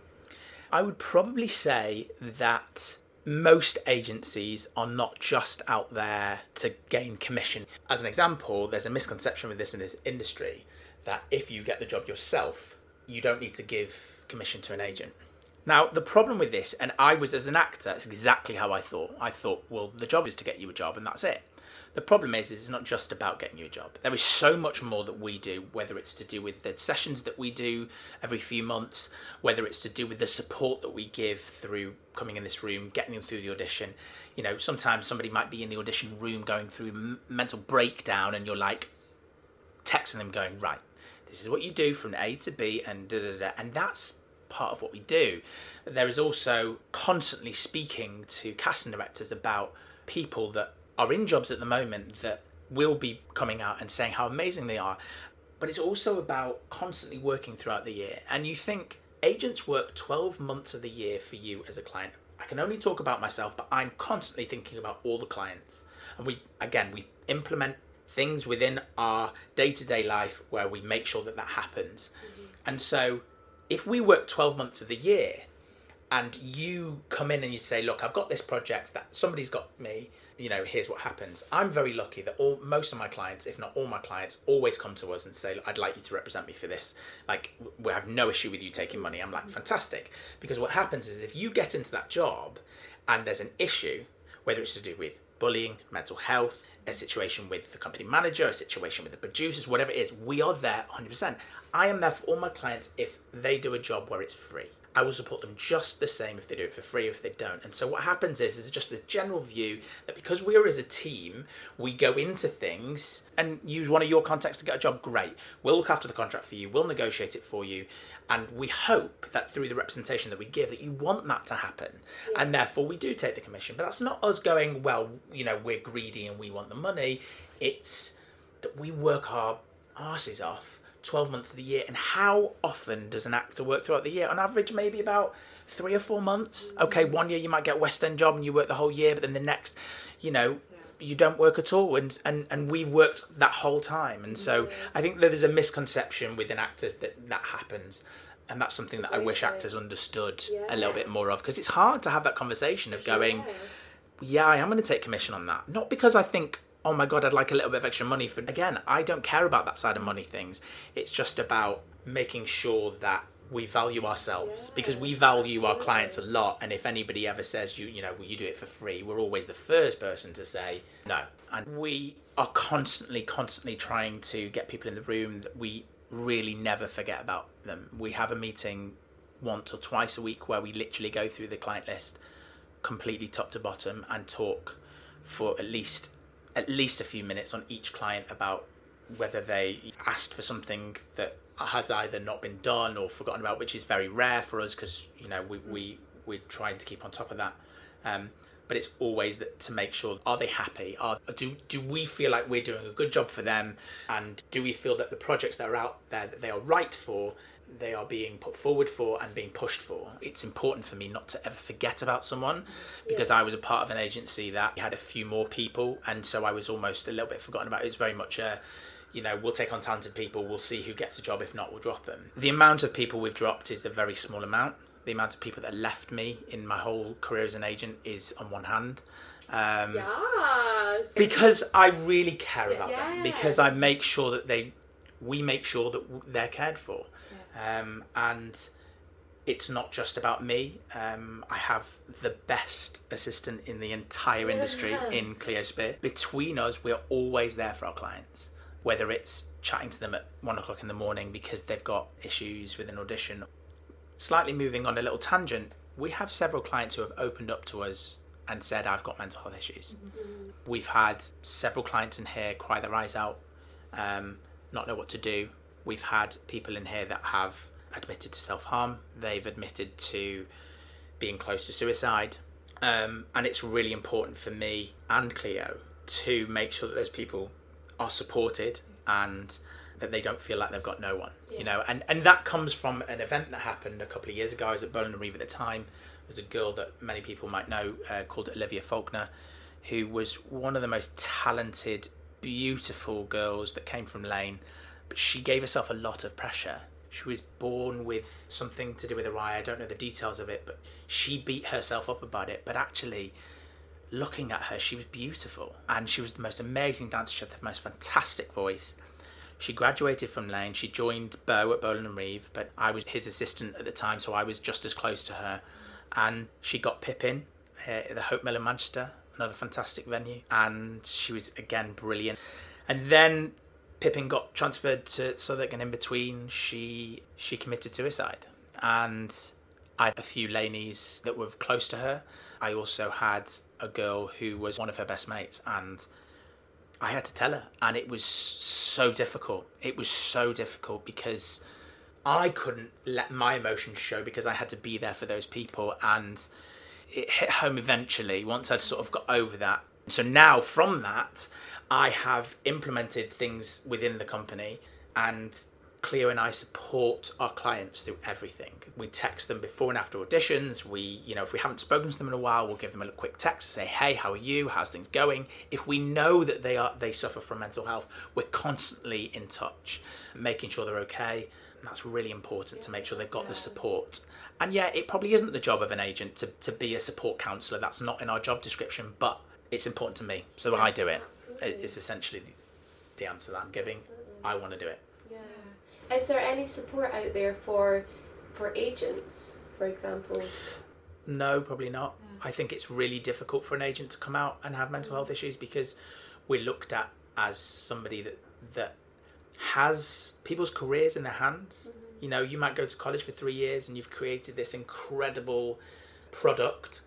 I would probably say that most agencies are not just out there to gain commission. As an example, there's a misconception with this in this industry that if you get the job yourself, you don't need to give commission to an agent. Now, the problem with this, and I was as an actor, it's exactly how I thought. I thought, well, the job is to get you a job, and that's it. The problem is, is it's not just about getting you a job. There is so much more that we do, whether it's to do with the sessions that we do every few months, whether it's to do with the support that we give through coming in this room, getting them through the audition. You know, sometimes somebody might be in the audition room going through mental breakdown, and you're like texting them, going, right, this is what you do from A to B, and da da da, and that's part of what we do. There is also constantly speaking to casting directors about people that are in jobs at the moment that will be coming out and saying how amazing they are. But it's also about constantly working throughout the year. And you think agents work 12 months of the year for you as a client. I can only talk about myself, but I'm constantly thinking about all the clients. And we, again, we implement things within our day to day life where we make sure that that happens. Mm-hmm. And so if we work 12 months of the year and you come in and you say, look, I've got this project that somebody's got me, you know, here's what happens. I'm very lucky that all most of my clients, if not all my clients, always come to us and say, I'd like you to represent me for this. Like, we have no issue with you taking money. I'm like, fantastic. Because what happens is if you get into that job and there's an issue, whether it's to do with bullying, mental health, a situation with the company manager, a situation with the producers, whatever it is, we are there 100%. I am there for all my clients if they do a job where it's free. I will support them just the same if they do it for free or if they don't. And so what happens is is just the general view that because we're as a team, we go into things and use one of your contacts to get a job, great. We'll look after the contract for you, we'll negotiate it for you, and we hope that through the representation that we give that you want that to happen. And therefore we do take the commission. But that's not us going, well, you know, we're greedy and we want the money. It's that we work our asses off 12 months of the year. And how often does an actor work throughout the year? On average, maybe about three or four months. Okay, mm. one year you might get a West End job and you work the whole year, but then the next, you know, you don't work at all and, and and we've worked that whole time. And so mm-hmm. i think that there's a misconception within actors that that happens and that's something that i wish actors understood a little bit more of because it's hard to have that conversation of going yeah i am going to take commission on that. Not because i think oh my god, I'd like a little bit of extra money for. Again, I don't care about that side of money things. It's just about making sure that we value ourselves yeah, because we value absolutely. our clients a lot. And if anybody ever says you, you know, well, you do it for free, we're always the first person to say no. And we are constantly, constantly trying to get people in the room that we really never forget about them. We have a meeting once or twice a week where we literally go through the client list completely top to bottom and talk for at least at least a few minutes on each client about whether they asked for something that has either not been done or forgotten about, which is very rare for us because you know we we we're trying to keep on top of that. Um, but it's always that to make sure are they happy? Are do do we feel like we're doing a good job for them, and do we feel that the projects that are out there that they are right for? They are being put forward for and being pushed for. It's important for me not to ever forget about someone because yeah. I was a part of an agency that had a few more people, and so I was almost a little bit forgotten about. It was very much a you know, we'll take on talented people, we'll see who gets a job, if not, we'll drop them. The amount of people we've dropped is a very small amount the amount of people that left me in my whole career as an agent is on one hand. Um, yes. Because I really care about yeah. them. Because I make sure that they, we make sure that they're cared for. Um, and it's not just about me. Um, I have the best assistant in the entire industry yeah. in Cleosphere. Between us, we're always there for our clients. Whether it's chatting to them at one o'clock in the morning because they've got issues with an audition slightly moving on a little tangent, we have several clients who have opened up to us and said, I've got mental health issues. Mm-hmm. We've had several clients in here cry their eyes out, um, not know what to do. We've had people in here that have admitted to self harm, they've admitted to being close to suicide. Um, and it's really important for me and Cleo to make sure that those people are supported and that they don't feel like they've got no one yeah. you know? And and that comes from an event that happened a couple of years ago. I was at Bolan and Reeve at the time. There was a girl that many people might know uh, called olivia faulkner who was one of the most talented beautiful girls that came from Laine but she gave herself a lot of pressure she was born with something to do with her eye i don't know the details of it but she beat herself up about it but actually looking at her, she was beautiful and she was the most amazing dancer. She had the most fantastic voice. She graduated from Laine. She joined Bo at Bolan and Reeve, but I was his assistant at the time, so I was just as close to her. And she got Pippin uh, at the Hope Mill in Manchester, another fantastic venue, and she was again brilliant. And then Pippin got transferred to Southwark, and in between, she she committed suicide. And I had a few Lainies that were close to her. I also had a girl who was one of her best mates, and I had to tell her, and it was so difficult. It was so difficult because I couldn't let my emotions show because I had to be there for those people, and it hit home eventually once I'd sort of got over that. So now from that, I have implemented things within the company, and Cleo and I support our clients through everything. We text them before and after auditions. We, you know, if we haven't spoken to them in a while, we'll give them a quick text to say, "Hey, how are you? How's things going?" If we know that they are they suffer from mental health, we're constantly in touch, making sure they're okay. And that's really important to make sure they've got the support. And yeah, it probably isn't the job of an agent to, to be a support counsellor. That's not in our job description, but it's important to me. So I do it. It's essentially the, the answer that I'm giving. I want to do it. Yeah. Is there any support out there for for agents, for example? No, probably not. Yeah. I think it's really difficult for an agent to come out and have mental health issues because we're looked at as somebody that that has people's careers in their hands. Mm-hmm. You know, you might go to college for three years and you've created this incredible product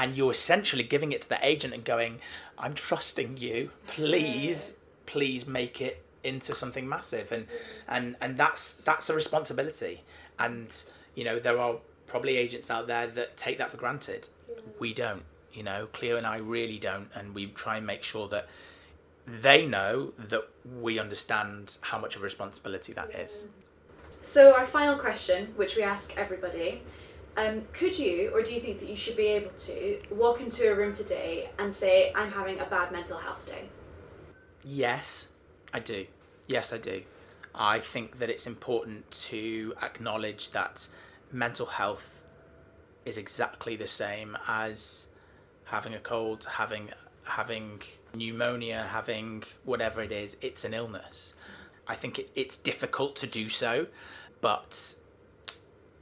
and you're essentially giving it to the agent and going, I'm trusting you. Please, please make it into something massive. And and and that's that's a responsibility. And you know there are probably agents out there that take that for granted. We don't you know. Cleo and i really don't. And we try and make sure that they know that we understand how much of a responsibility that is. So our final question which we ask everybody um, could you or do you think that you should be able to walk into a room today and say i'm having a bad mental health day yes I do. Yes, I do. I think that it's important to acknowledge that mental health is exactly the same as having a cold, having having pneumonia, having whatever it is. It's an illness. I think it, it's difficult to do so, but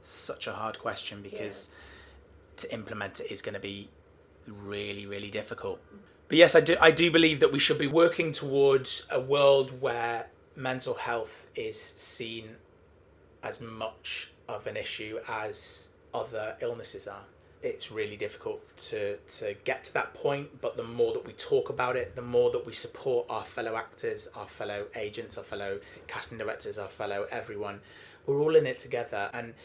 such a hard question because yeah. to implement it is going to be really, really difficult. But yes, I do. I do believe that we should be working towards a world where mental health is seen as much of an issue as other illnesses are. it's really difficult to, to get to that point. But the more that we talk about it, the more that we support our fellow actors, our fellow agents, our fellow casting directors, our fellow everyone, we're all in it together. And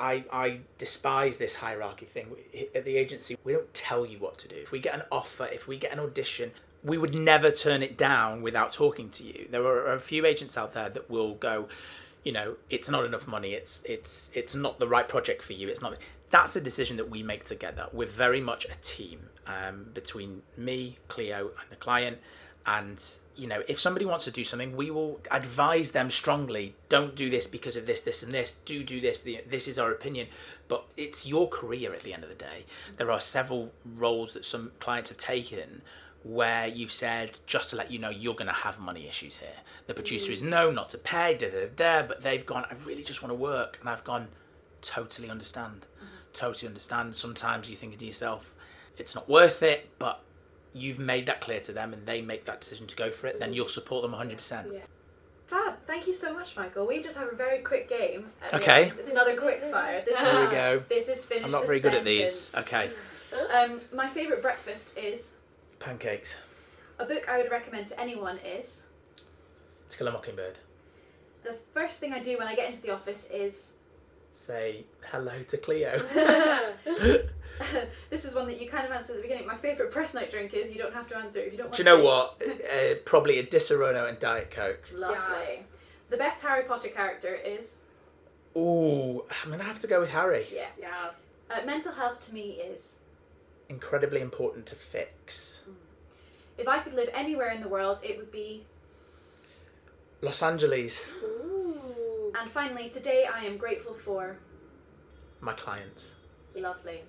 I, I despise this hierarchy thing. At the agency, we don't tell you what to do. If we get an offer, if we get an audition, we would never turn it down without talking to you. There are a few agents out there that will go, you know, it's not enough money. It's it's it's not the right project for you. It's not. That's a decision that we make together. We're very much a team um, between me, Cleo, and the client. And you know, if somebody wants to do something, we will advise them strongly. Don't do this because of this, this, and this. Do do this. This is our opinion. But it's your career at the end of the day. There are several roles that some clients have taken where you've said just to let you know you're going to have money issues here. The producer mm. is no, not to pay, da da da. But they've gone. I really just want to work, and I've gone. Totally understand. Mm. Totally understand. Sometimes you think to yourself, it's not worth it, but you've made that clear to them, and they make that decision to go for it. Then you'll support them 100. percent yeah. Fab. Thank you so much, Michael. We just have a very quick game. Okay. It's another quick fire. This Here is, we go. This is finished. I'm not very sentence. good at these. Okay. Um, my favourite breakfast is pancakes. A book I would recommend to anyone is To Kill a Mockingbird. The first thing I do when I get into the office is say hello to Cleo. this is one that you kind of answered at the beginning. My favourite press night drink is you don't have to answer it if you don't want Do you know what? uh, probably a Disaronno and Diet Coke. Lovely. Yes. The best Harry Potter character is. Ooh, I'm gonna have to go with Harry. Yeah. Yes. Uh, mental health to me is. Incredibly important to fix. Mm. If I could live anywhere in the world, it would be Los Angeles. Ooh. And finally, today I am grateful for my clients. Lovely.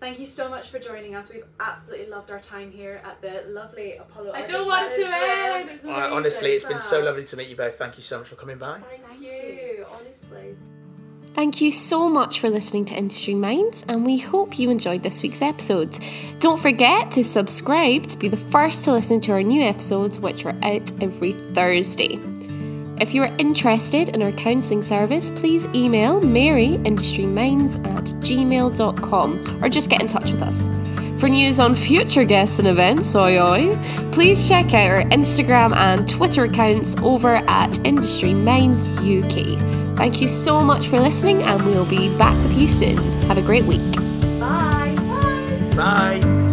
Thank you so much for joining us. We've absolutely loved our time here at the lovely Apollo. I don't want it to end. I, honestly, it's been so lovely to meet you both. Thank you so much for coming by. Thank, Thank you. Honestly. Thank you so much for listening to Industry Minds, and we hope you enjoyed this week's episode. Don't forget to subscribe to be the first to listen to our new episodes, which are out every Thursday. If you are interested in our counselling service, please email maryindustryminds at gmail.com or just get in touch with us. For news on future guests and events, oi oi, please check out our Instagram and Twitter accounts over at Industry Minds UK. Thank you so much for listening, and we'll be back with you soon. Have a great week. Bye. Bye. Bye.